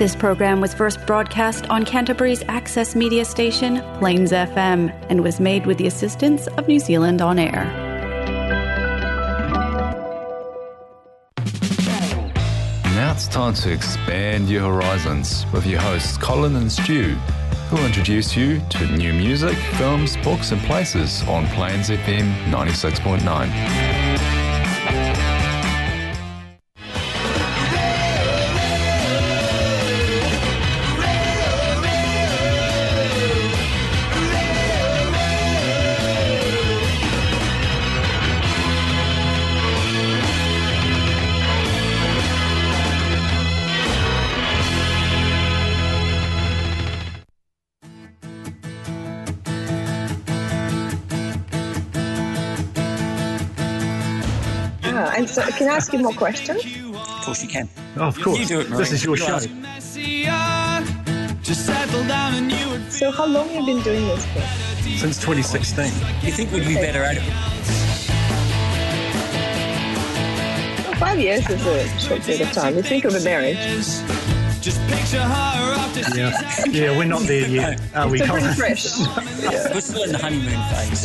This program was first broadcast on Canterbury's access media station, Plains FM, and was made with the assistance of New Zealand On Air. Now it's time to expand your horizons with your hosts Colin and Stu, who'll introduce you to new music, films, books, and places on Plains FM 96.9. can I ask you more questions? Of course you can. Oh, of course. You do it, Marie. This is your You show. ask. So, how long have you been doing this for? Since 2016. You think we'd be better at it? Well, five years is a short period of time. You think of a marriage. Yeah. Yeah, we're not there yet. Are we, Still Colin? pretty fresh. We're still in the honeymoon phase.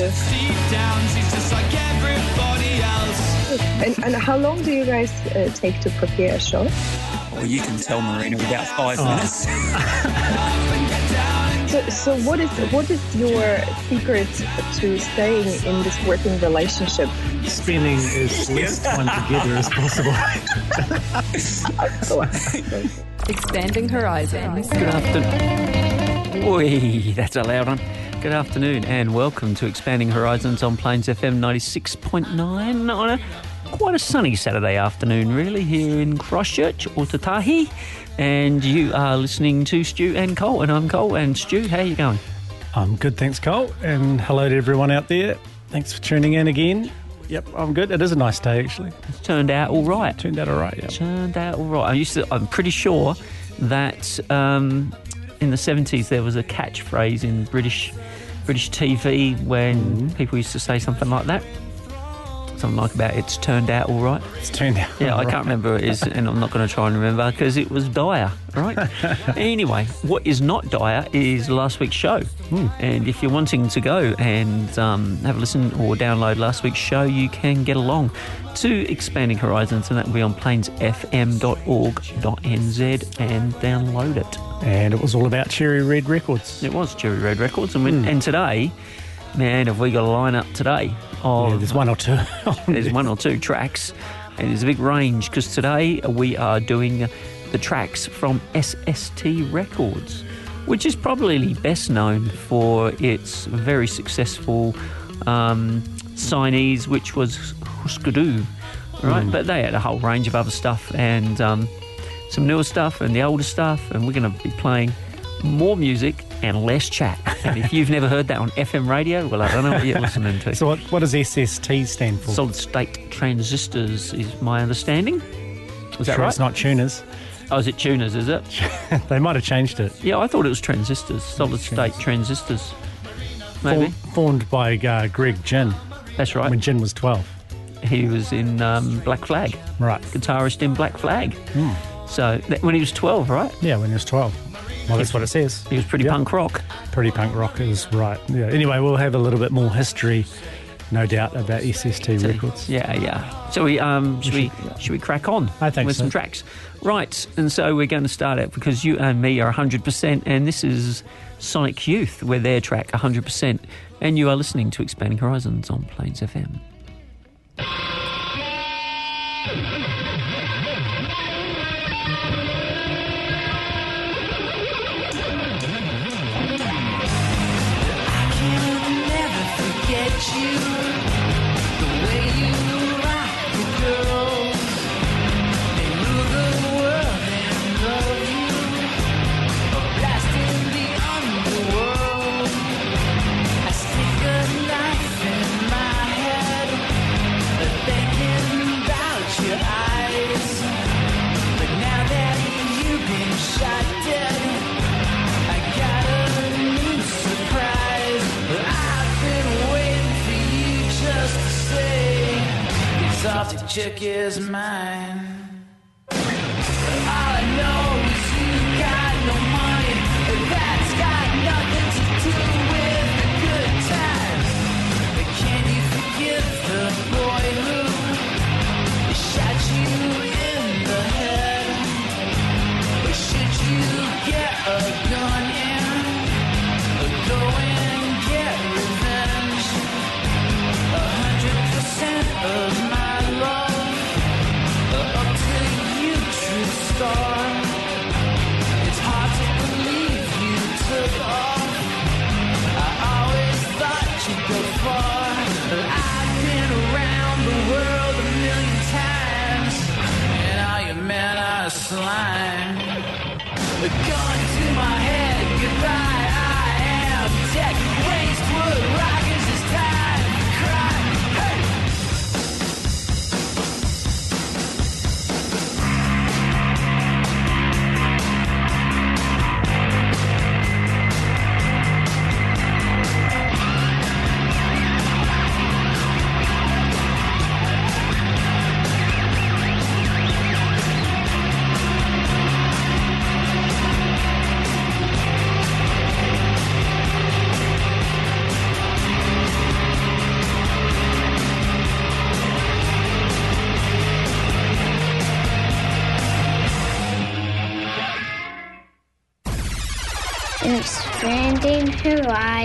And, and how long do you guys uh, take to prepare a show? Well, you can tell Marina about five Oh. minutes. So, so what is what is your secret to staying in this working relationship? Spending as less time together as possible. Expanding horizons. Good afternoon. Oi, that's a loud one. Good afternoon and welcome to Expanding Horizons on Plains FM 96.9 on a quite a sunny Saturday afternoon, really, here in Christchurch, Ōtautahi. And you are listening to Stu and Cole, and I'm Cole. And Stu, how are you going? I'm good, thanks, Cole. And hello to everyone out there. Thanks for tuning in again. Yep, I'm good. It is a nice day, actually. It's turned out all right. Turned out all right. Yep. Turned out all right. I used to. I'm pretty sure that um, in the 70s there was a catchphrase in British British TV when people used to say something like that. Something like about it's turned out all right. It's turned out Yeah, I right. can't remember it is, and I'm not going to try and remember because it was dire, right? anyway, what is not dire is last week's show. And if you're wanting to go and um, have a listen or download last week's show, you can get along to Expanding Horizons, and that will be on plainsfm.org.nz and download it. And it was all about Cherry Red Records. It was Cherry Red Records, and, we, and today, man, have we got a lineup today of Yeah, there's one or two. there's one or two tracks, and there's a big range because today we are doing the tracks from SST Records, which is probably best known for its very successful um, signees, which was Husker Du, right? But they had a whole range of other stuff and um, some newer stuff and the older stuff, and we're going to be playing more music and less chat. And if you've never heard that on FM radio, well, I don't know what you're listening to. So what, what does SST stand for? Solid state transistors is my understanding. Was that sure right? it's not tuners. Oh, is it tuners, is it? they might have changed it. Yeah, I thought it was transistors, solid state transistors. Maybe. Form- formed by uh, Greg Ginn That's right. when Ginn was 12. He was in um, Black Flag, Right. guitarist in Black Flag. So that, when he was 12, right? Yeah, when he was 12. Well, that's what it says. He was pretty Yeah. punk rock. Pretty punk rock is right. Yeah. Anyway, we'll have a little bit more history, no doubt, about SST records. Yeah, yeah. So we um, should we should we crack on I think with so. some tracks, right? And so we're going to start out because you and me are 100%, and this is Sonic Youth with their track 100%, and you are listening to Expanding Horizons on Plains FM. Chick is mine. slime.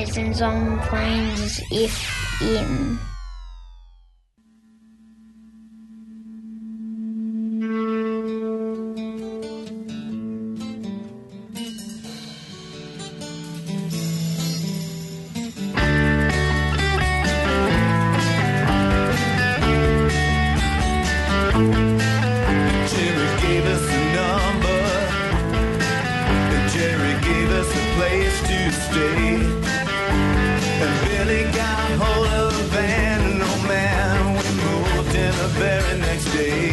and zone planes if in. next day.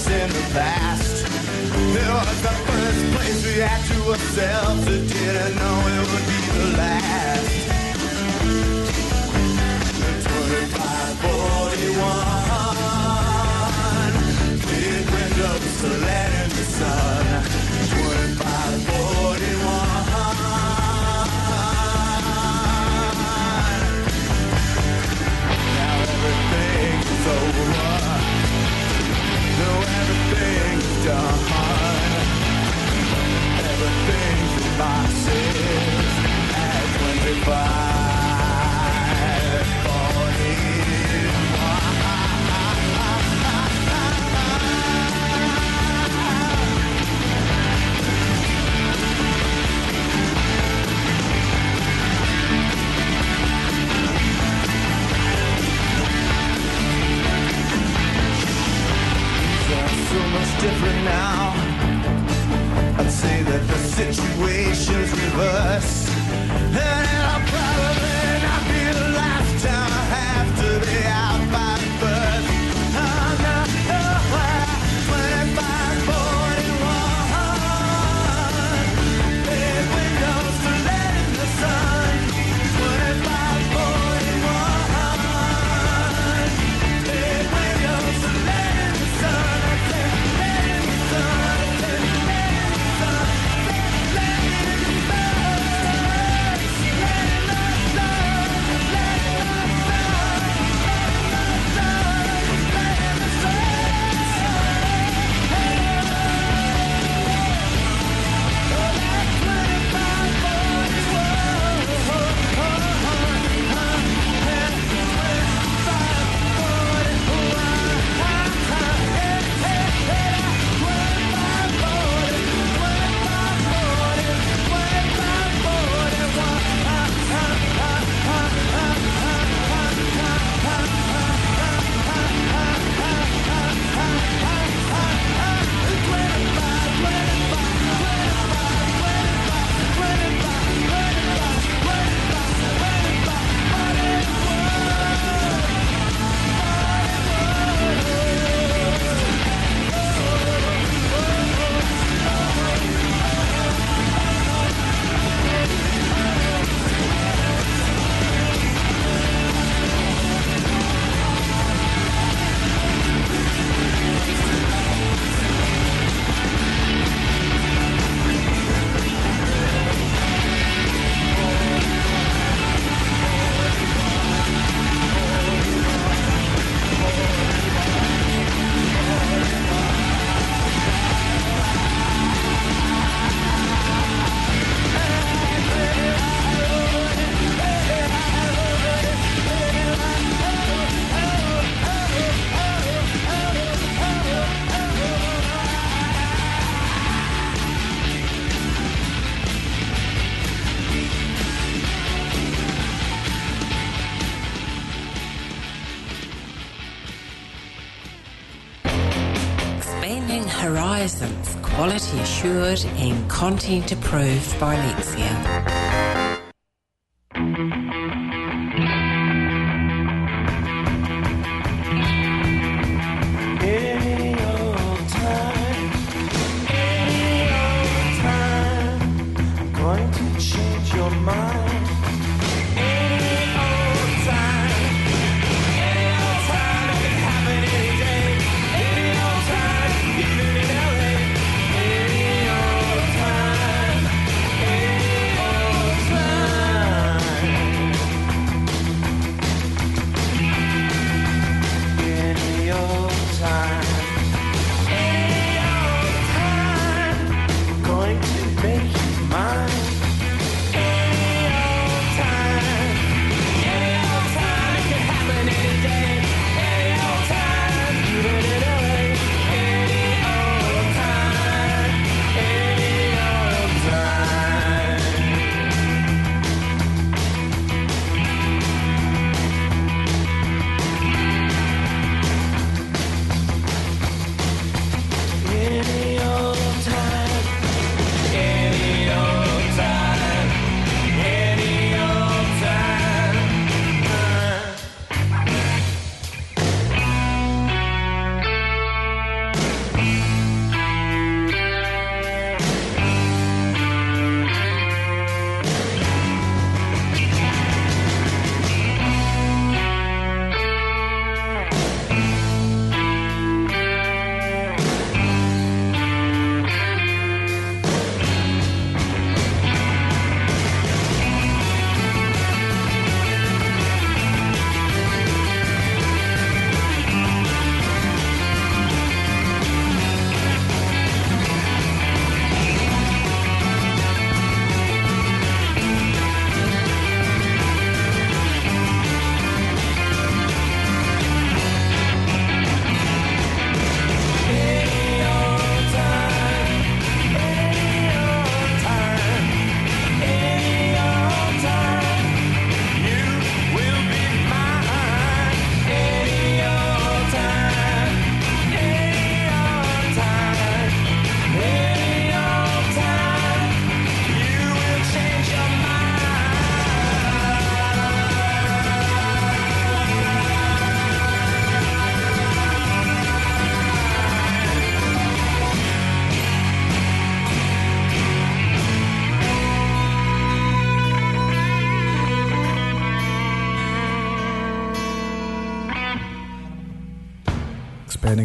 us in the past. It was the first place we had to ourselves. It didn't know it would be the last. 2541. Big windows to let in the sun. 2541. Everything through my sins at different now. I'd say that the situation's reversed. And I'll assured and content approved by Lexia.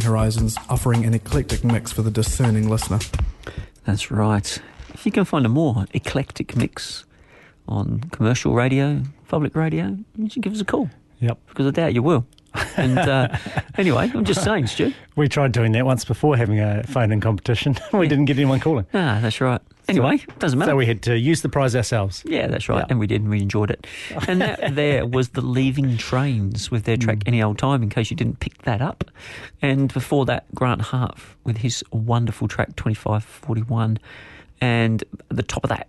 Horizons, offering an eclectic mix for the discerning listener. That's right. If you can find a more eclectic mix on commercial radio, public radio, you should give us a call. Yep. Because I doubt you will. And uh, anyway, I'm just saying, Stu. We tried doing that once before, having a phone in competition. we didn't get anyone calling. Ah, that's right. Anyway, doesn't matter. So we had to use the prize ourselves. Yeah, that's right. And we did, and we enjoyed it. And that there was the Leaving Trains with their track Any Old Time, in case you didn't pick that up. And before that, Grant Hart with his wonderful track 2541. And at the top of that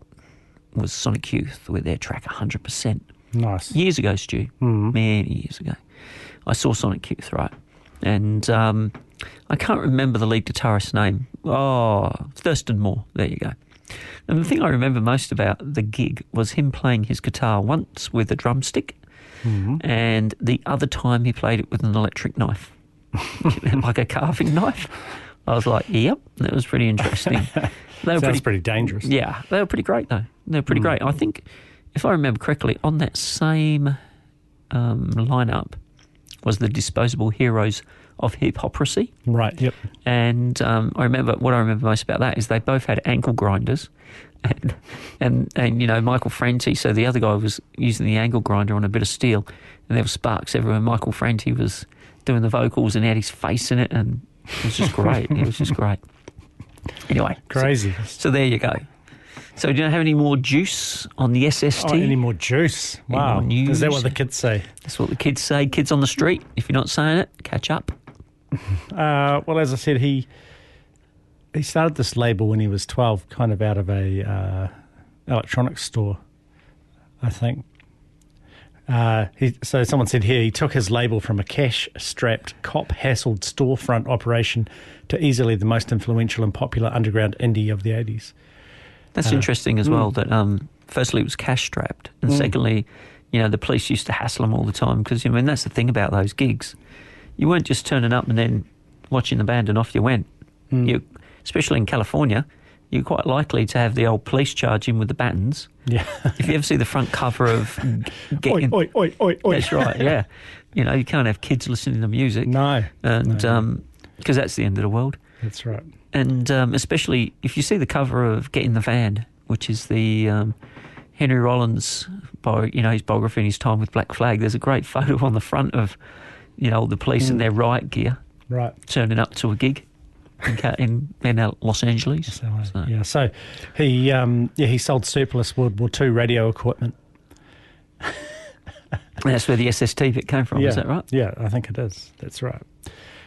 was Sonic Youth with their track 100%. Nice. Years ago, Stu. Many years ago. I saw Sonic Youth, right? And um, I can't remember the lead guitarist's name. Oh, Thurston Moore. There you go. And the thing I remember most about the gig was him playing his guitar once with a drumstick, and the other time he played it with an electric knife, like a carving knife. I was like, yep, that was pretty interesting. They were Sounds pretty dangerous. yeah, they were pretty great though. They were pretty great. I think, if I remember correctly, on that same um, lineup was the Disposable Heroes of Hiphoprisy. Right, yep. And um, I remember what I remember most about that is they both had angle grinders, and and and you know Michael Franti. So the other guy was using the angle grinder on a bit of steel, and there were sparks everywhere. Michael Franti was doing the vocals and had his face in it, and it was just great. it was just great. Anyway, Crazy. So, so there you go. So do you have any more juice on the SST? Oh, any more juice? Wow. more Is that what the kids say? That's what the kids say. Kids on the street. If you're not saying it, catch up. Uh, well, as I said, he he started this label when he was twelve, kind of out of a uh, electronics store, I think. Uh, he, so someone said here he took his label from a cash-strapped, cop-hassled storefront operation to easily the most influential and popular underground indie of the 80s. That's Uh, interesting as well. mm. That um, firstly it was cash strapped, and Mm. secondly, you know, the police used to hassle them all the time because I mean that's the thing about those gigs. You weren't just turning up and then watching the band and off you went. Mm. You, especially in California, you're quite likely to have the old police charge in with the batons. Yeah. if you ever see the front cover of Getting, oi, oi, oi, oi. that's right. Yeah, you know, you can't have kids listening to music. No, and no. because that's the end of the world. That's right. And um, especially if you see the cover of Get in the Van, which is the um, Henry Rollins, bio, you know, his biography and his time with Black Flag, there's a great photo on the front of, you know, the police in Mm. their riot gear Right. turning up to a gig in, in, in uh, Los Angeles. So, Yeah, so he um, yeah he sold surplus World War II radio equipment. that's where the SST bit came from, yeah, is that right? Yeah, I think it is. That's right.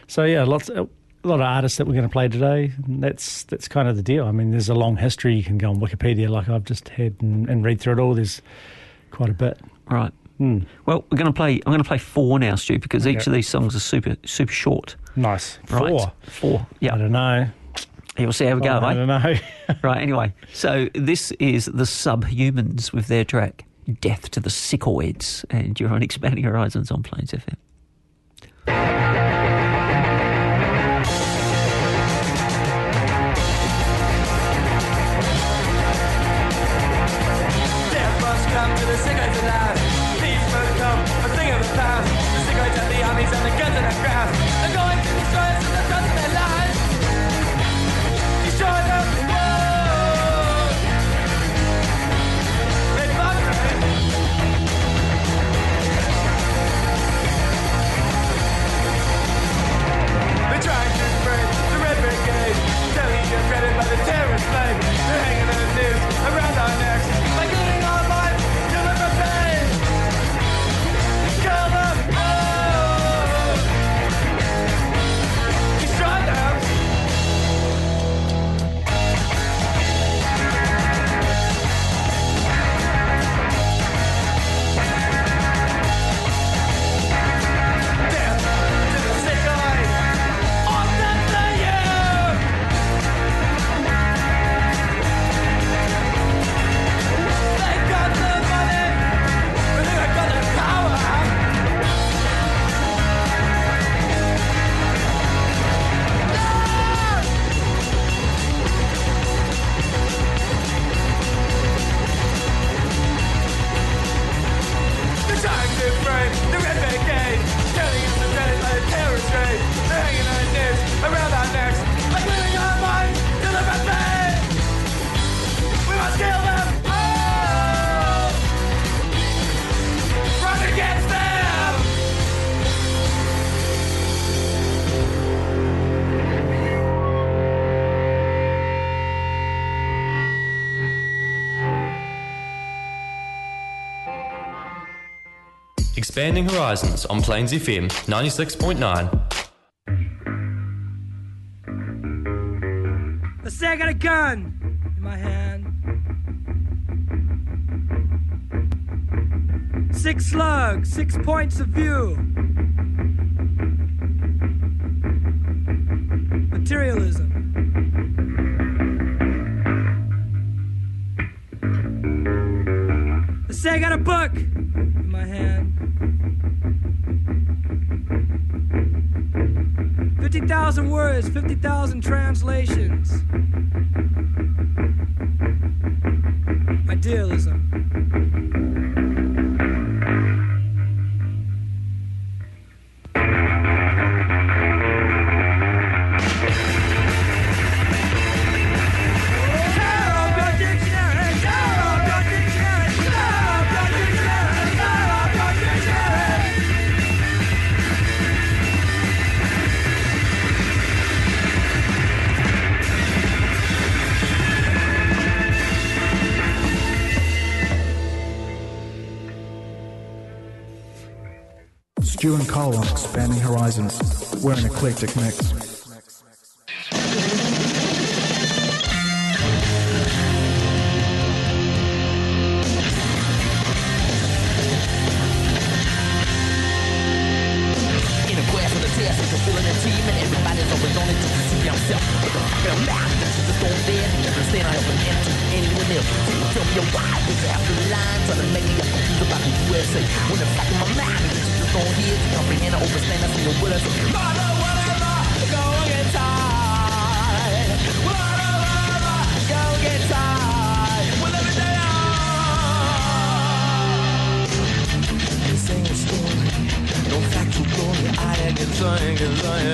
So yeah, lots a lot of artists that we're going to play today. That's that's kind of the deal. I mean, there's a long history. You can go on Wikipedia, like I've just had, and, and read through it all. There's quite a bit. Right. Mm. Well, we're going to play. I'm going to play four now, Stu, because each of these songs are super super short. Nice. Right. Four. Four. Yeah. I don't know. You'll see how we go, I eh? don't know. right, anyway. So this is the Subhumans with their track Death to the Sickoids, and you're on Expanding Horizons on Plains FM. Expanding Horizons on Plains FM 96.9. Let's say I got a gun in my hand. Six slugs, six points of view. Materialism. Let's say I got a book 50,000 words, 50,000 translations. Idealism. We're an eclectic mix.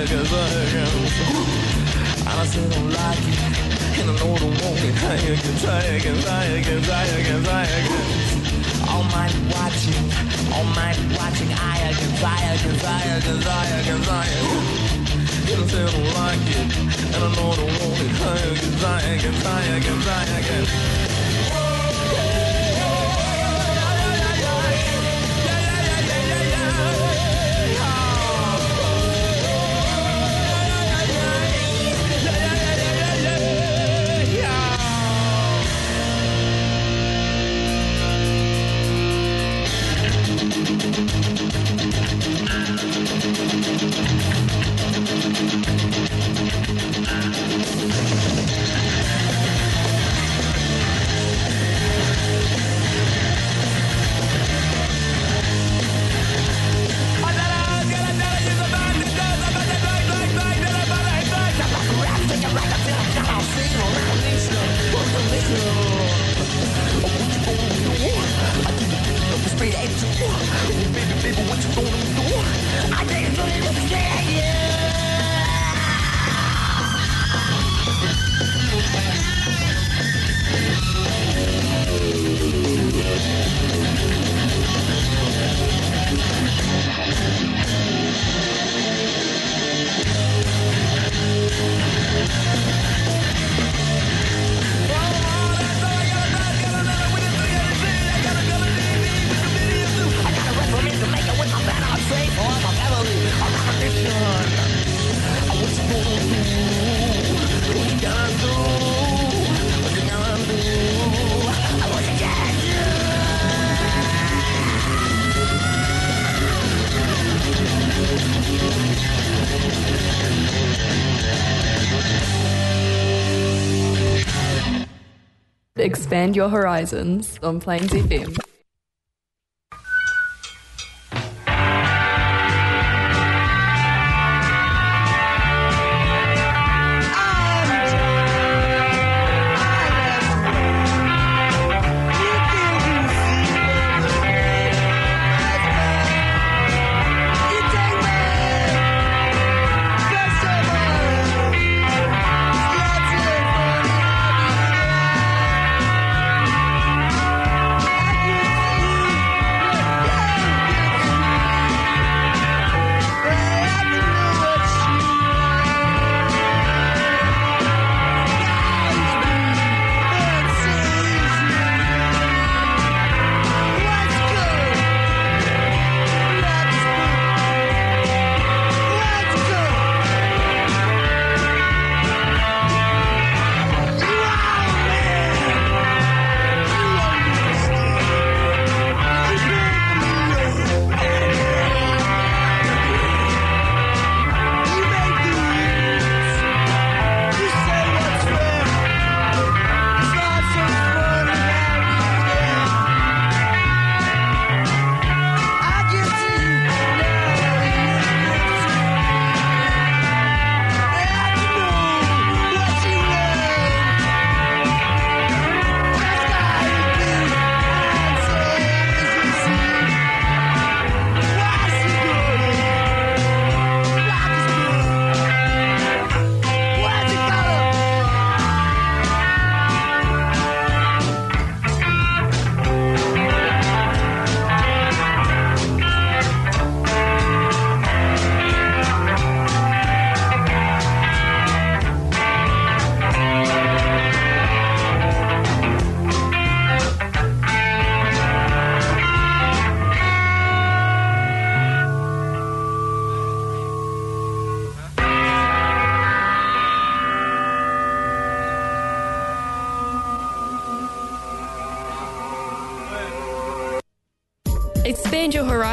Sing, can sing. And I still don't like it, and I know I don't want it. I can sing, can sing, can sing, can sing. Almighty watching, Almighty watching. I can sing, can sing, can sing, can sing. And I still don't like it, and I know I don't want it. I can sing, can sing, can sing, can Expand your horizons on Plains FM.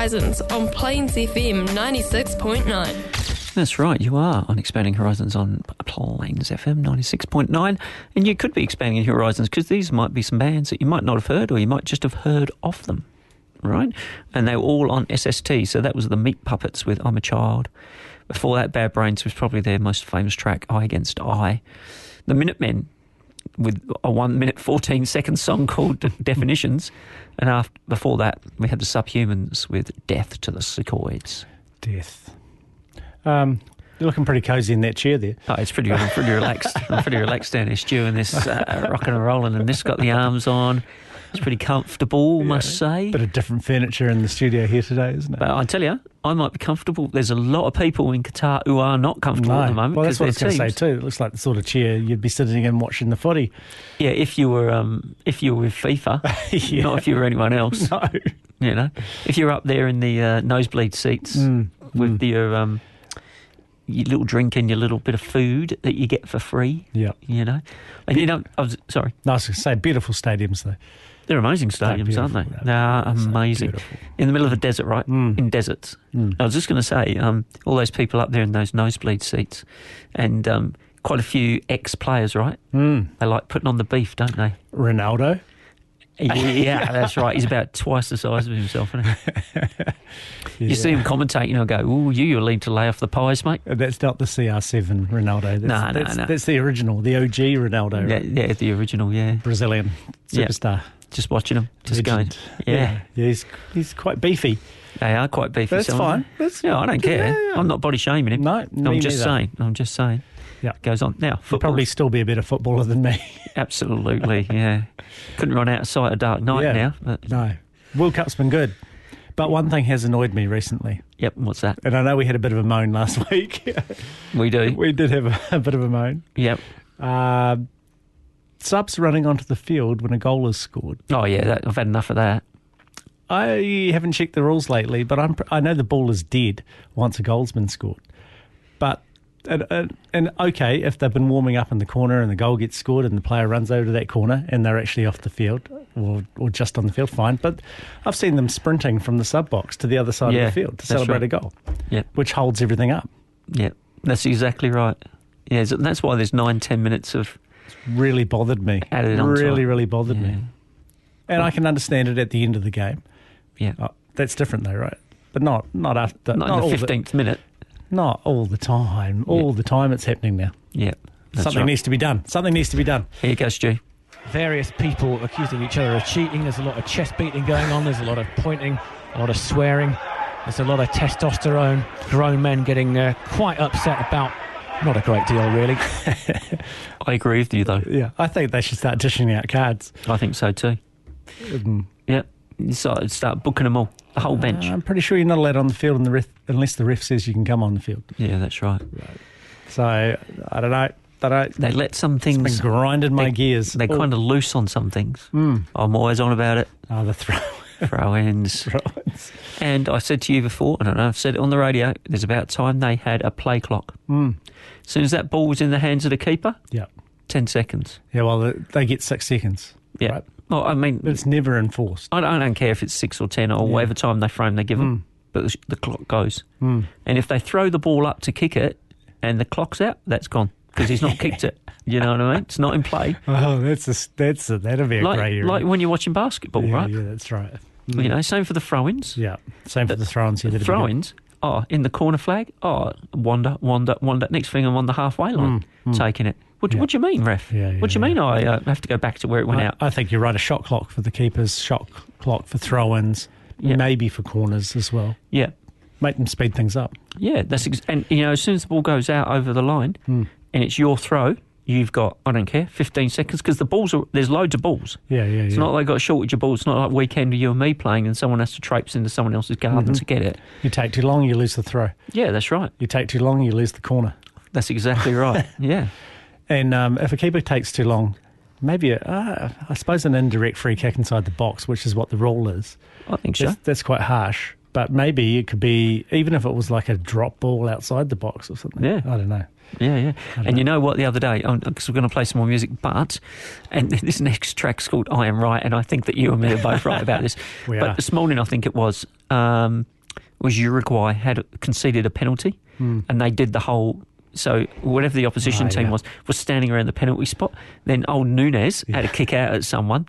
Horizons on Plains FM 96.9. That's right, you are on Expanding Horizons on Plains FM 96.9, and you could be expanding your horizons because these might be some bands that you might not have heard or you might just have heard of them, right? And they were all on SST, so that was the Meat Puppets with I'm a Child. Before that, Bad Brains was probably their most famous track, I Against I. The Minutemen with a one minute 14 second song called Definitions, and after, before that, we had the Subhumans with Death to the Sickoids. Death. Um, you're looking pretty cozy in that chair there. Oh, it's pretty. I'm pretty relaxed. I'm pretty relaxed down here, Stu, and this uh, rocking and rolling, and this got the arms on. It's pretty comfortable, must say. Bit of different furniture in the studio here today, isn't it? But I tell you, I might be comfortable. There's a lot of people in Qatar who are not comfortable at the moment. Well, that's what I was going to say too. It looks like the sort of chair you'd be sitting in watching the footy. Yeah, if you were, um, if you were with FIFA, not if you were anyone else. No. You know, if you're up there in the uh, nosebleed seats Mm, with your um, your little drink and your little bit of food that you get for free. Yeah. You know, and you know, I was sorry. No, I was going to say beautiful stadiums though. They're amazing stadiums, aren't they? They are amazing. In the middle of a desert, right? Mm. In deserts. I was just going to say, um, all those people up there in those nosebleed seats, and um, quite a few ex-players, right? Mm. They like putting on the beef, don't they? Ronaldo. Yeah, that's right. He's about twice the size of himself, isn't he? You see him commentating and go, "Oh, you, you'll need to lay off the pies, mate." That's not the CR7 Ronaldo. That's, No, no, that's, no. That's the original, the OG Ronaldo. Yeah, right? yeah, the original, yeah. Brazilian Yeah. Just watching him, just Legend. going, yeah. yeah. He's he's quite beefy. They are quite beefy. That's fine. That's- yeah, I don't care. yeah. I'm not body shaming him. No, I'm just neither. saying. I'm just saying. Yeah. Goes on now. He'll Football. probably still be a better footballer than me. Absolutely, yeah. Couldn't run out of sight of Dark Night now. But, No. World Cup's been good. But one thing has annoyed me recently. yep, what's that? And I know we had a bit of a moan last week. We do. we did have a, a bit of a moan. Yep. Uh, subs running onto the field when a goal is scored. Oh, yeah, that, I've had enough of that. I haven't checked the rules lately, but I'm, I know the ball is dead once a goal's been scored. But and, and, and okay, if they've been warming up in the corner and the goal gets scored and the player runs over to that corner and they're actually off the field or, or just on the field, fine. But I've seen them sprinting from the sub box to the other side Yeah, of the field to celebrate right. a goal, Yep. which holds everything up. Yeah, That's exactly right. Yeah, that's why there's nine, ten minutes of Really bothered me. added on really, really bothered Yeah. me. And I can understand it at the end of the game. Yeah. Oh, that's different though, right? But not not after Not, all in the 15th minute. Not all the time. All the time it's happening now. Yeah. That's Something right. needs to be done. Something needs to be done. Here you go, Stu. various people accusing each other of cheating. There's a lot of chest beating going on. There's a lot of pointing, a lot of swearing. There's a lot of testosterone. Grown men getting uh, quite upset about not a great deal, really. I agree with you, though. Yeah, I think they should start dishing out cards. I think so, too. Mm. Yep. You start, start booking them all, the whole bench. I'm pretty sure you're not allowed on the field in the ref, unless the ref says you can come on the field. yeah, that's right. So I don't know. I don't. They let some things. Grinding my they- gears. They're Oh. kind of loose on some things. Mm. I'm always on about it. Oh, the throw. Throw ins. And I said to you before, and I know I've said it on the radio, there's about time they had a play clock. Mm. As soon as that ball was in the hands of the keeper, Yeah. 10 seconds. Yeah, well, they- get six seconds. Yeah. Right. Well, I mean, But it's never enforced. I don't, I don't care if it's six or 10 or Yeah. whatever time they frame they give them, but the, clock goes. Mm. And if they throw the ball up to kick it and the clock's out, that's gone because he's not kicked it. You know what I mean? It's not in play. Oh, that's a, that's a, that'd be a Like, grey area. like when you're watching basketball, yeah, right? yeah, that's right. You know, same for the throw-ins. Yeah, same for the throw-ins. Yeah, good. throw-ins. Oh, in the corner flag. Oh, wander, wander, wander. Next thing I'm on the halfway line, Mm, mm. taking it. What, what do you mean, ref? Yeah, yeah, what do you mean? I uh, have to go back to where it went I, out. I think you're right. A shot clock for the keepers, shot clock for throw-ins, Yeah. maybe for corners as well. Yeah, Make them speed things up. yeah. That's ex- and you know, as soon as the ball goes out over the line Hmm. and it's your throw, you've got I don't care, 15 seconds because the balls are there's loads of balls. Yeah, yeah, It's yeah. not like got a shortage of balls. It's not like weekend you and me playing and someone has to traipse into someone else's garden Mhm. to get it. You take too long, you lose the throw. Yeah, that's right. You take too long, you lose the corner. That's exactly right. yeah. And um, if a keeper takes too long, maybe a, uh, I suppose an indirect free kick inside the box, which is what the rule is. I think so. That's, that's quite harsh. But maybe it could be even if it was like a drop ball outside the box or something. Yeah. I don't know. Yeah, yeah. And you know what? The other day, because we're going to play some more music, but and this next track's called "I Am Right," and I think that you and me are both right about this. We but are. this morning, I think it was um, was Uruguay had conceded a penalty, Hmm. and they did the whole. So whatever the opposition Ah, team yeah. was was standing around the penalty spot. Then old Nunes had a kick out at someone.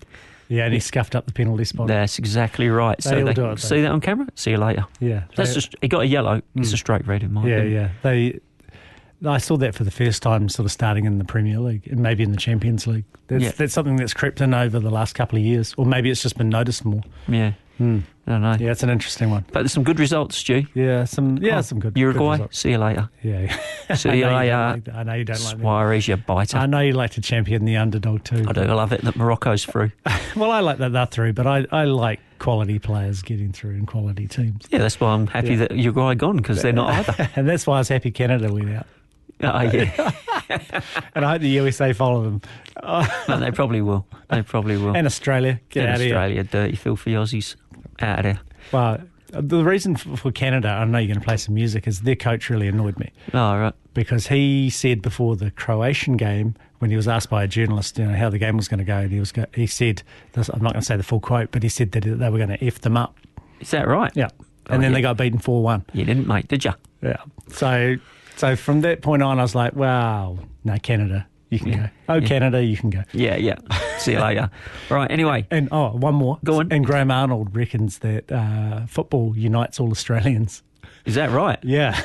Yeah, and he scuffed up the penalty spot. That's exactly right. They so all they do it, see though. that on camera. See you later. Yeah, That's they- just he got a yellow. It's a Mm. straight red in my Yeah, opinion. yeah. They, I saw that for the first time, sort of starting in the Premier League and maybe in the Champions League. That's, Yeah. that's something that's crept in over the last couple of years, or maybe it's just been noticed more. Yeah. Hmm. I don't know. Yeah, it's an interesting one. But there's some good results, Stu. Yeah, some yeah, Oh, some good. good Uruguay. results. see you later. Yeah, yeah. See I you later. like. I know you don't like. Suarez, you biter. I know you like to champion the underdog too. I do. I love it that Morocco's through. Well, I like that they're through, but I, I like quality players getting through in quality teams. Yeah, that's why I'm happy Yeah. that Uruguay gone because they're not either. and that's why I was happy Canada went out. Oh, yeah. and I hope the USA follow them. No, they probably will. They probably will. and Australia, get And out of here. Australia, dirty, filthy Aussies, out of there. Well, the reason for Canada, I know you're going to play some music, is their coach really annoyed me Oh, right. because he said before the Croatian game, when he was asked by a journalist, you know, how the game was going to go, and he was go- he said, this, I'm not going to say the full quote, but he said that they were going to f them up. Is that right? Yeah, oh, and Oh, then yeah. they got beaten four one. You didn't, mate, did you? Yeah. So, so from that point on, I was like, wow, no, Canada, you can Yeah. go. Oh, Yeah. Canada, you can go. Yeah, yeah. See you later. Right, anyway. And oh, one more. Go on. And Graham Arnold reckons that uh, football unites all Australians. Is that right? Yeah.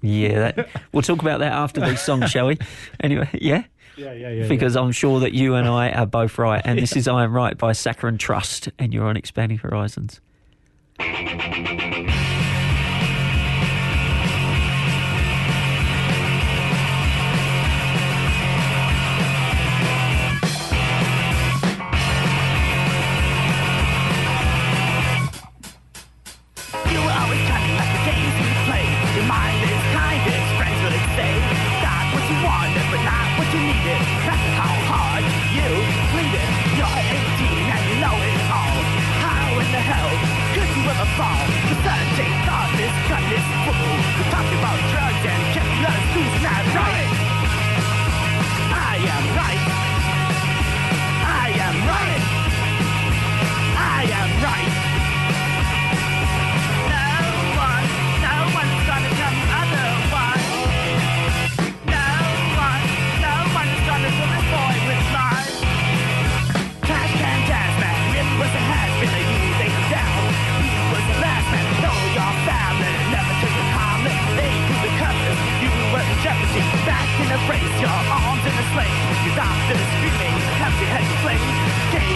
Yeah, that, we'll talk about that after these songs, shall we? Anyway, yeah? Yeah, yeah, yeah. Because I'm sure that you and I are both right. And this is I Am Right by Saccharine Trust, and you're on Expanding Horizons.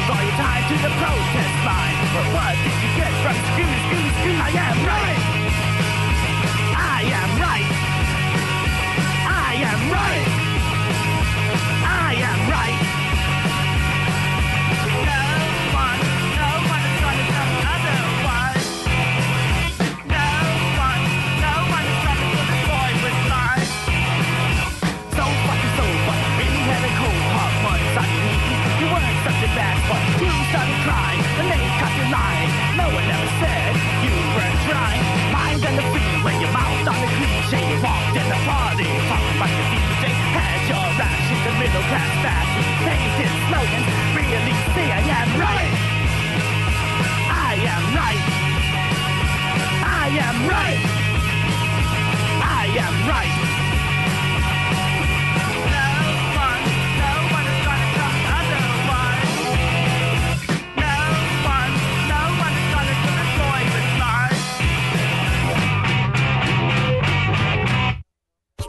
Gave all your time to the protest line. But what middle class fashion. Painted slogans, really say I am right. I am right. I am right. I am right.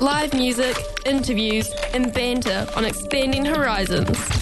Live music, interviews, and banter on Expanding Horizons.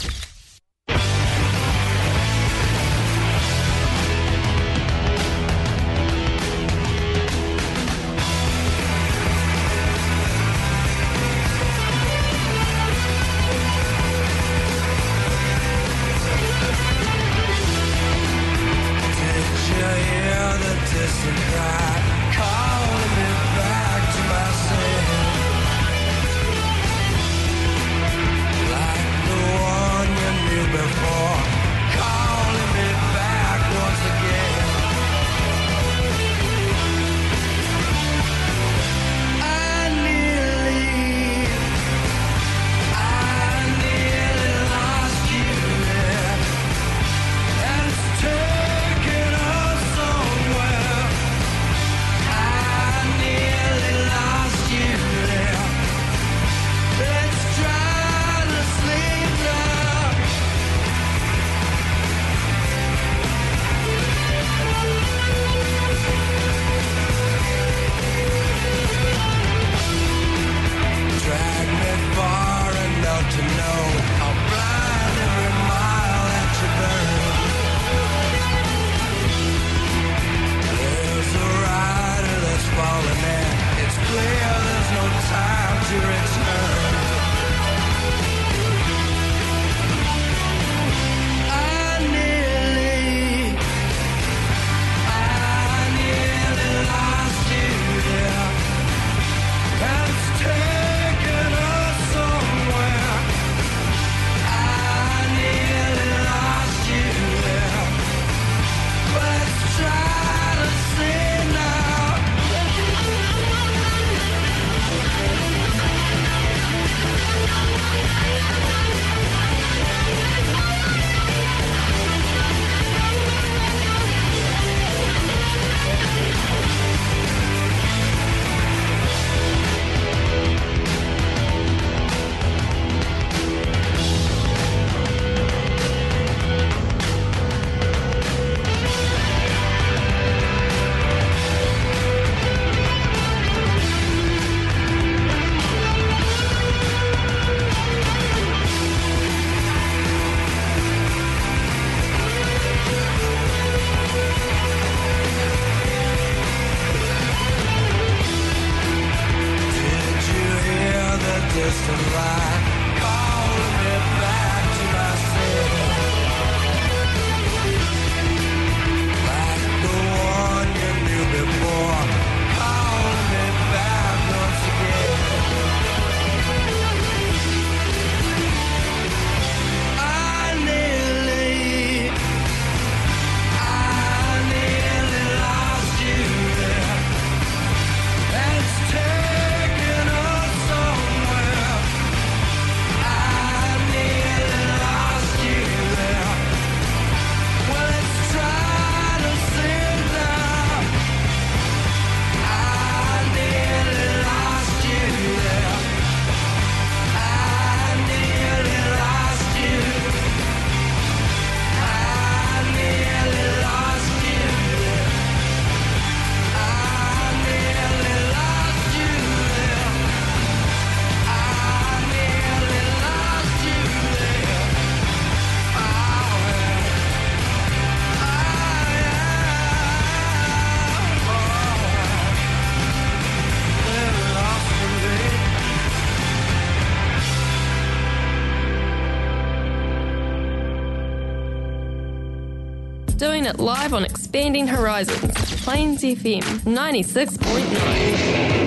Join it live on Expanding Horizons, Plains FM 96.9.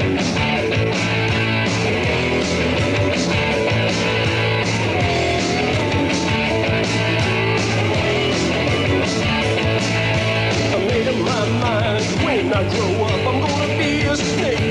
I grow up, I'm gonna be a snake.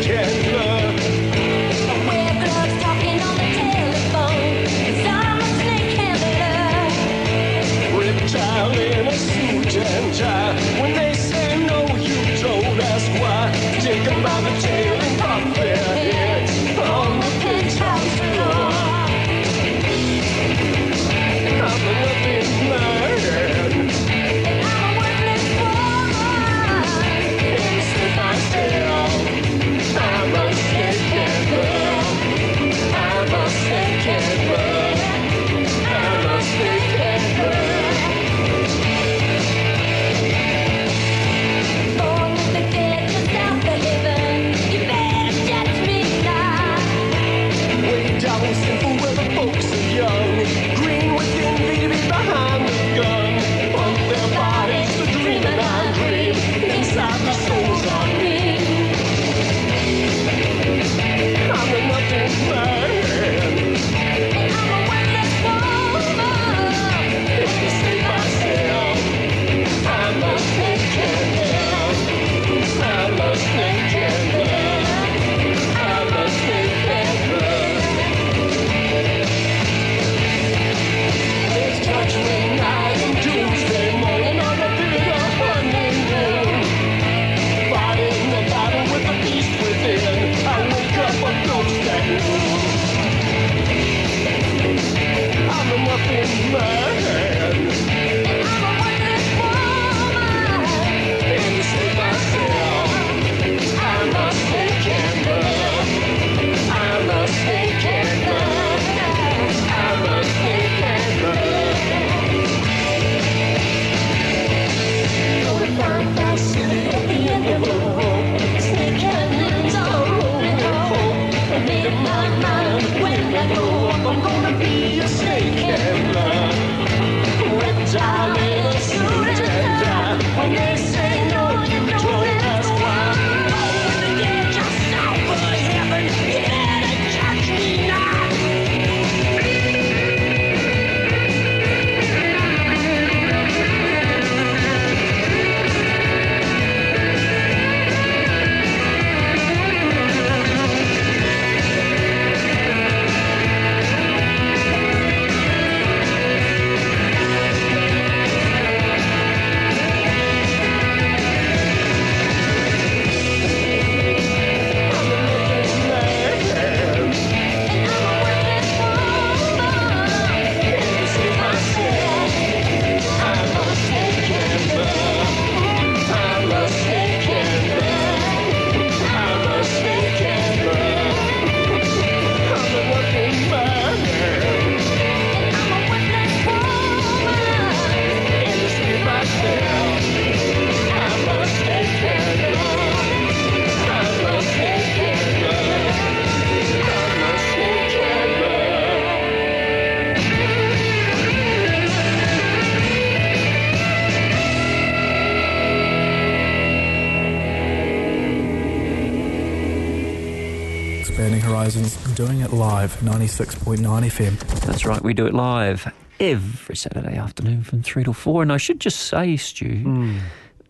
Horizons, and doing it live, 96.9 FM. That's right, we do it live every Saturday afternoon from 3 to 4. And I should just say, Stu,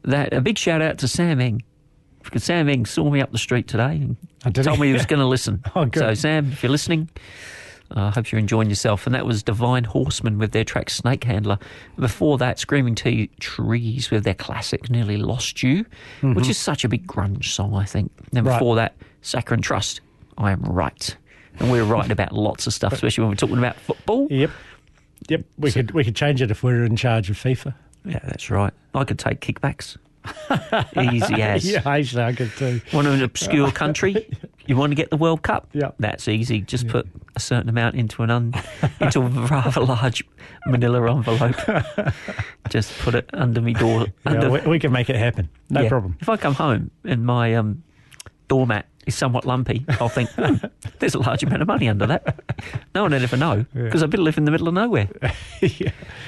that a big shout out to Sam Eng. Because Sam Eng saw me up the street today and Oh, told he? me he was going to listen. Oh, good. So, Sam, if you're listening, I uh, hope you're enjoying yourself. And that was Divine Horsemen with their track Snake Handler. Before that, Screaming Tea Trees with their classic Nearly Lost You, which Mhm. is such a big grunge song, I think. Then Right. before that, Saccharine Trust, I Am Right. And we're right about lots of stuff, especially when we're talking about football. Yep. Yep. We could we could change it if we're in charge of FIFA. Yeah, that's right. I could take kickbacks. Easy as. yeah, actually, I could too. Want an obscure country? You want to get the World Cup? Yeah. That's easy. Just put a certain amount into an un, into a rather large manila envelope. Just put it under my door. Yeah, we, we can make it happen. No Yeah. problem. If I come home and my um, doormat is somewhat lumpy, I'll think, hmm, there's a large amount of money under that. No one would ever know because I'd better live in the middle of nowhere.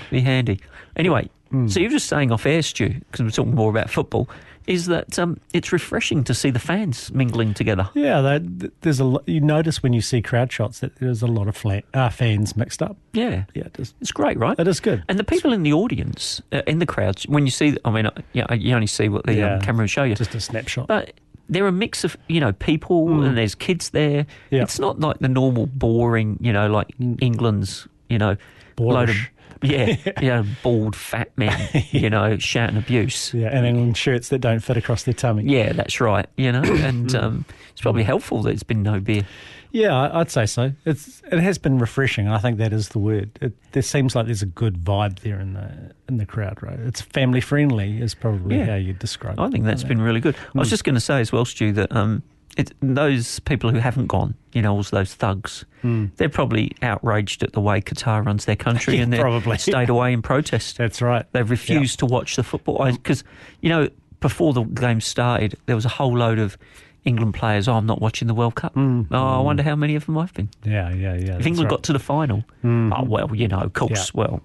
Be handy. Anyway, Hmm. so you're just saying off air, Stu, because we're talking more about football, is that um, it's refreshing to see the fans mingling together. Yeah, that, there's a lot. You notice when you see crowd shots that there's a lot of uh, fans mixed up. Yeah, yeah, it is. It's great, right? It is good. And the people in the audience, uh, in the crowds, when you see, I mean, uh, yeah, you only see what the Yeah. um, camera will show you. Just a snapshot. But they're a mix of, you know, people hmm. and there's kids there. Yeah. It's not like the normal boring, you know, like hmm. England's, you know, load of, Yeah, you know, bald fat men, you know, shouting abuse. Yeah, and in shirts that don't fit across their tummy. Yeah, that's right, you know, and um, it's probably helpful that it's been no beer. Yeah, I'd say so. It's it has been refreshing. I think that is the word. It, there seems like there's a good vibe there in the in the crowd. Right, it's family friendly. Is probably Yeah. how you describe. I it. I think that's been really good. I was Mm. just going to say as well, Stu, that um, it, those people who haven't gone, you know, all those thugs, Mm. they're probably outraged at the way Qatar runs their country Yeah, and they've probably. stayed away in protest. That's right. They've refused to watch the football because, you know, before the game started, there was a whole load of England players. Oh, I'm not watching the World Cup. Oh, I wonder how many of them I've been. Yeah, yeah, yeah. if England got to the final, Mhm. oh well, you know, of course, Yeah. well,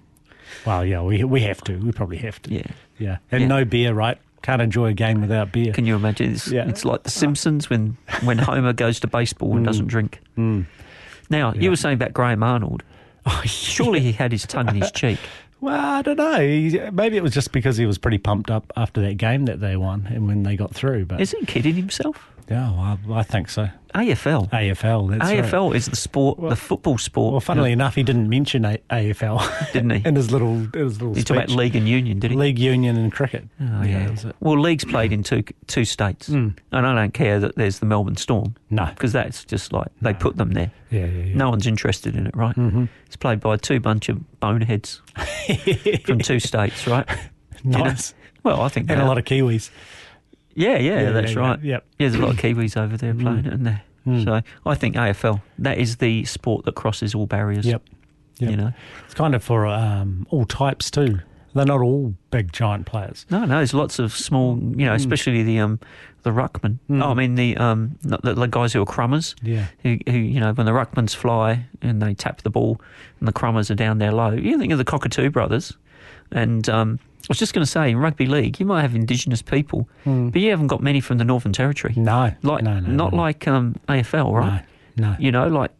Well, yeah, we we have to. We probably have to. Yeah, yeah. And Yeah. no beer, right? Can't enjoy a game without beer. Can you imagine? It's, Yeah. it's like The Simpsons when, when Homer goes to baseball and hmm. doesn't drink. Hmm. Now, you were saying about Graham Arnold. Oh, Surely he had his tongue in his cheek. Well, I don't know. He- Maybe it was just because he was pretty pumped up after that game that they won and when they got through. But Is he kidding himself? Yeah, well, I, I think so. AFL. AFL. That's right. AFL is the sport, the football sport. Well, funnily enough, he didn't mention a- AFL, didn't he? in his little in his little He talked about league and union, did he? league union and cricket. Oh, yeah. it. Well, league's played in two two states, and I don't care that there's the Melbourne Storm. No. because that's just like they put them there. Yeah, yeah, yeah. No one's interested in it, right? Mm-hmm. It's played by two bunch of boneheads from two states, right? You know? Nice. Well, I think And a lot of Kiwis. Yeah, yeah, Yeah, that's yeah, right. yeah, yep. Yeah, there's a lot of Kiwis over there playing it, and there. Mm. So I think AFL that is the sport that crosses all barriers. Yep. Yep. You know, It's kind of for um, all types too. They're not all big giant players. no, no, there's lots of small. You know, especially the um the ruckman. Mm. Oh, I mean the um the, the guys who are crumbers. Yeah. Who, who you know when the ruckmans fly and they tap the ball and the crumbers are down there low. You think of the Krakouer brothers, and um. I was just going to say, in rugby league, you might have Indigenous people, Mm. but you haven't got many from the Northern Territory. No, like no, no, not no. like um, AFL, right? No, no. You know, like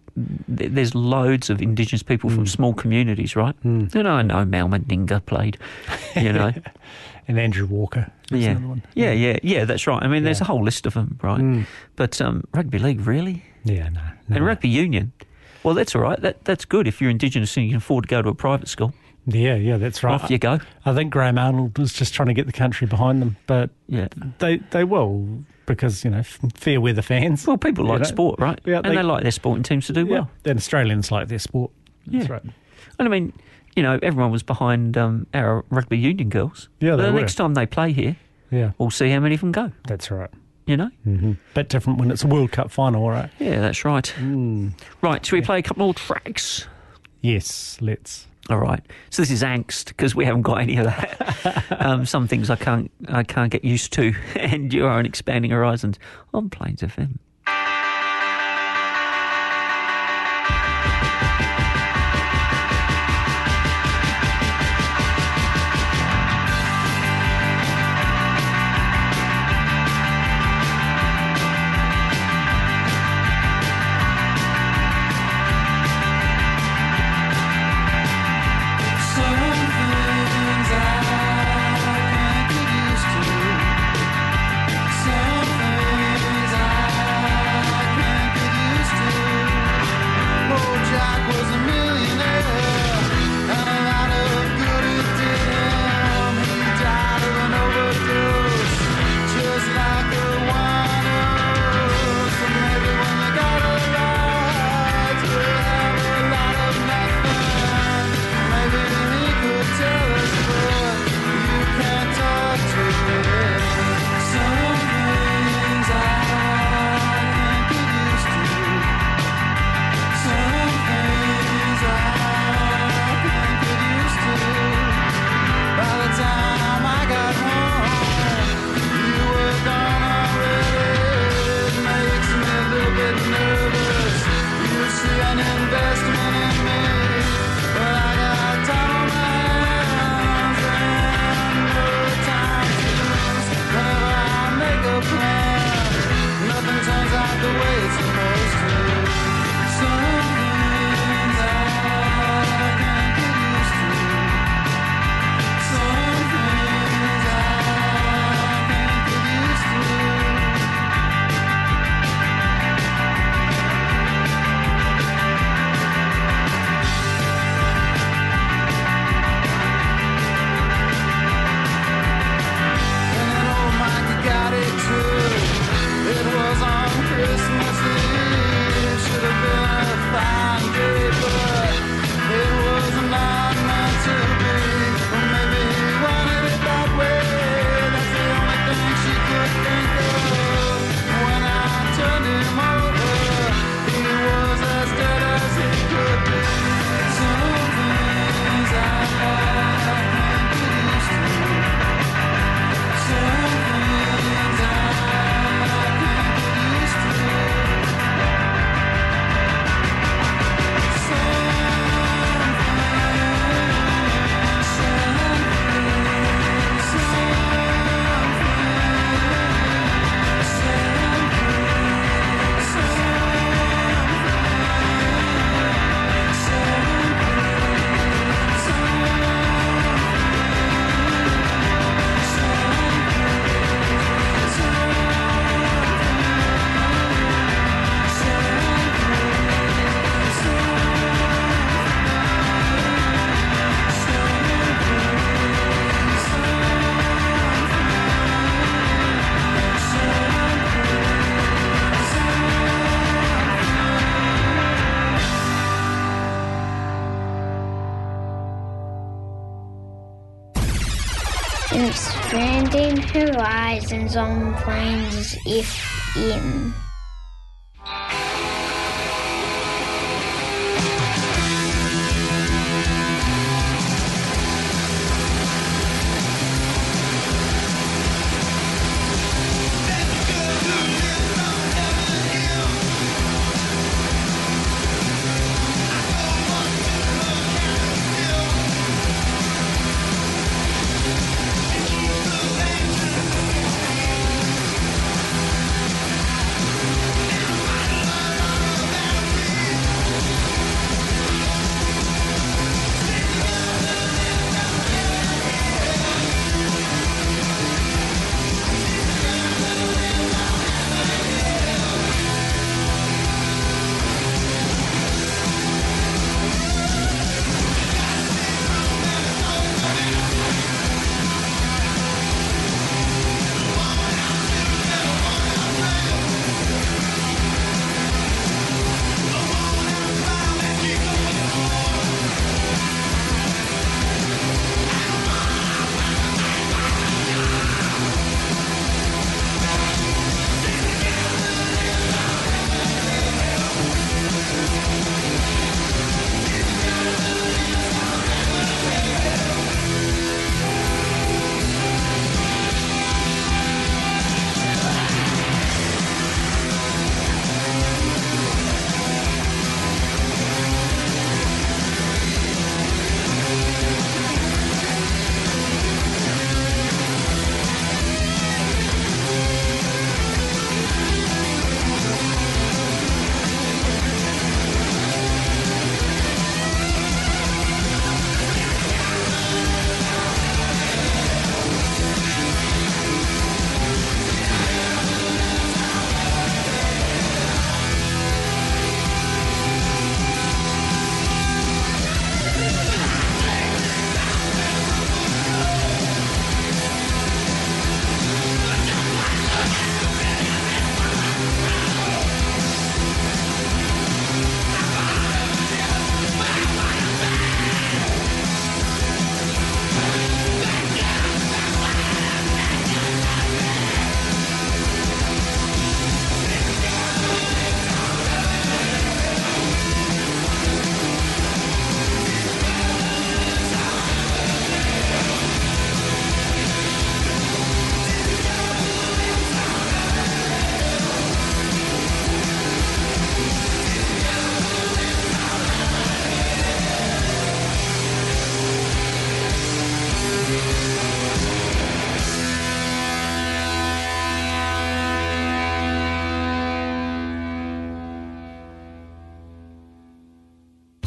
th- there's loads of Indigenous people Mm. from small communities, right? You know, I know Mal Mandinga played, you know. And Andrew Walker. yeah. one. yeah, yeah, yeah, that's right. I mean, there's a whole list of them, right? Mm. But um, rugby league, really? Yeah, no. no. And rugby union? Well, that's all right. That, that's good if you're Indigenous and you can afford to go to a private school. Yeah, yeah, that's right. Off you go. I think Graham Arnold was just trying to get the country behind them, but Yeah. they they will because you know fair weather fans. Well, people like know? sport, right? Yeah, and they- they, like their sporting teams to do Yeah, well. and Australians like their sport. That's Yeah. right. And I mean, you know, everyone was behind um, our rugby union girls. Yeah, they the were. next time they play here, Yeah, we'll see how many of them go. that's right. You know? Mm-hmm. Bit different when it's a World Cup final, right? Yeah, that's right. Mm. Right, shall we play a couple more tracks? Yes, let's. All right. So this is angst because we haven't got any of that. um, some things I can't I can't get used to, and you are on expanding horizons on Plains FM. Horizons on if FM.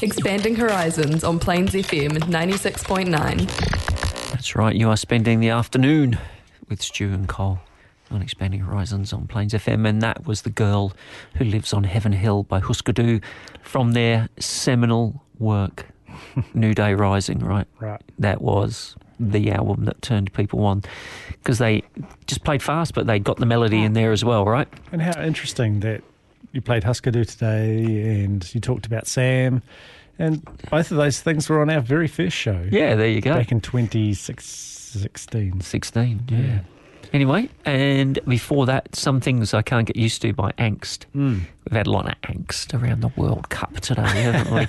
Expanding Horizons on Plains FM 96.9. That's right, you are spending the afternoon with Stu and Cole on Expanding Horizons on Plains FM, and that was The Girl Who Lives on Heaven Hill by Husker Du from their seminal work, New Day Rising, right? Right. That was the album that turned people on because they just played fast, but they got the melody hmm. in there as well, right? And how interesting that you played Husker Du today and you talked about Sam. And both of those things were on our very first show. Yeah, there you go. Back in 2016. 16, yeah. Anyway, and before that, some things I can't get used to by angst. Mm. We've had a lot of angst around the World Cup today, haven't we?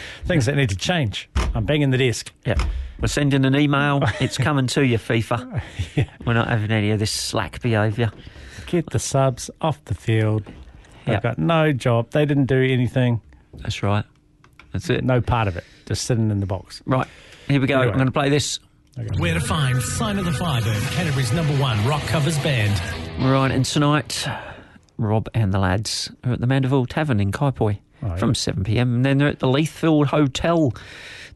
Things that need to change. I'm banging the desk. Yeah. We're sending an email. It's coming to you, FIFA. yeah. We're not having any of this slack behaviour. Get the subs off the field. They've Yeah. got no job. They didn't do anything. That's right. That's it. No part of it. Just sitting in the box. Right. Here we go. Anyway. I'm going to play this. Where to find Sign of the Firebird, Canterbury's number one rock covers band. Right, and tonight, Rob and the lads are at the Mandeville Tavern in Kaiapoi Oh, from 7 pm, and then they're at the Leithfield Hotel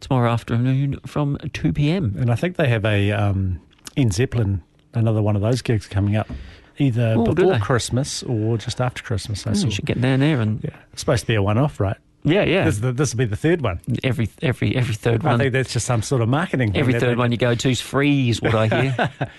tomorrow afternoon from 2 pm. And I think they have a um, in Zeppelin, another one of those gigs coming up, either Oh, before? Christmas or just after Christmas. I Hmm, saw. you should get down there and Yeah, it's supposed to be a one-off, right? yeah, yeah. This, this will be the third one. Every every every third I one, I think that's just some sort of marketing. thing every third one you go to is free, is what I hear.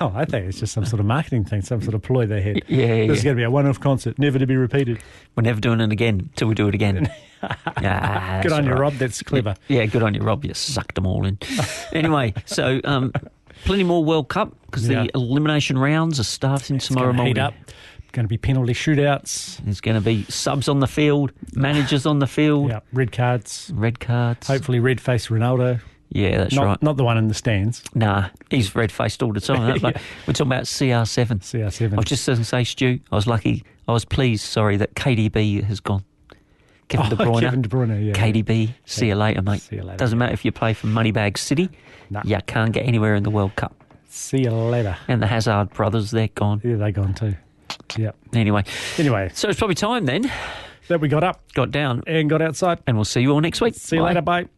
Well, I think it's just some sort of marketing thing, some sort of ploy they had. Yeah, yeah, This is going to be a one-off concert, never to be repeated. We're never doing it again till we do it again. Yeah, Good on you. Rob. That's clever. Yeah, good on you, Rob. You sucked them all in. anyway, so um, plenty more World Cup because Yeah. the elimination rounds are starting tomorrow morning. up. Going to be penalty shootouts. There's going to be subs on the field, managers on the field, Yeah, red cards. red cards. Hopefully, red face Ronaldo. Yeah, that's not, right. Not the one in the stands. Nah, he's red faced all the time. Yeah. We're talking about CR7. CR7. I was just going to say, Stu, I was lucky, I was pleased, sorry, that KDB has gone. Kevin Oh, De Bruyne. Kevin De Bruyne, yeah. KDB, see you later, mate. See you later. Doesn't matter if you play for Moneybag City, Nah. you can't get anywhere in the World Cup. See you later. And the Hazard brothers, they're gone. Yeah, they're gone too. Yep. Anyway, Anyway, so it's probably time then. that we got up Got down, and got outside. and we'll see you all next week. See you Bye. later. Bye.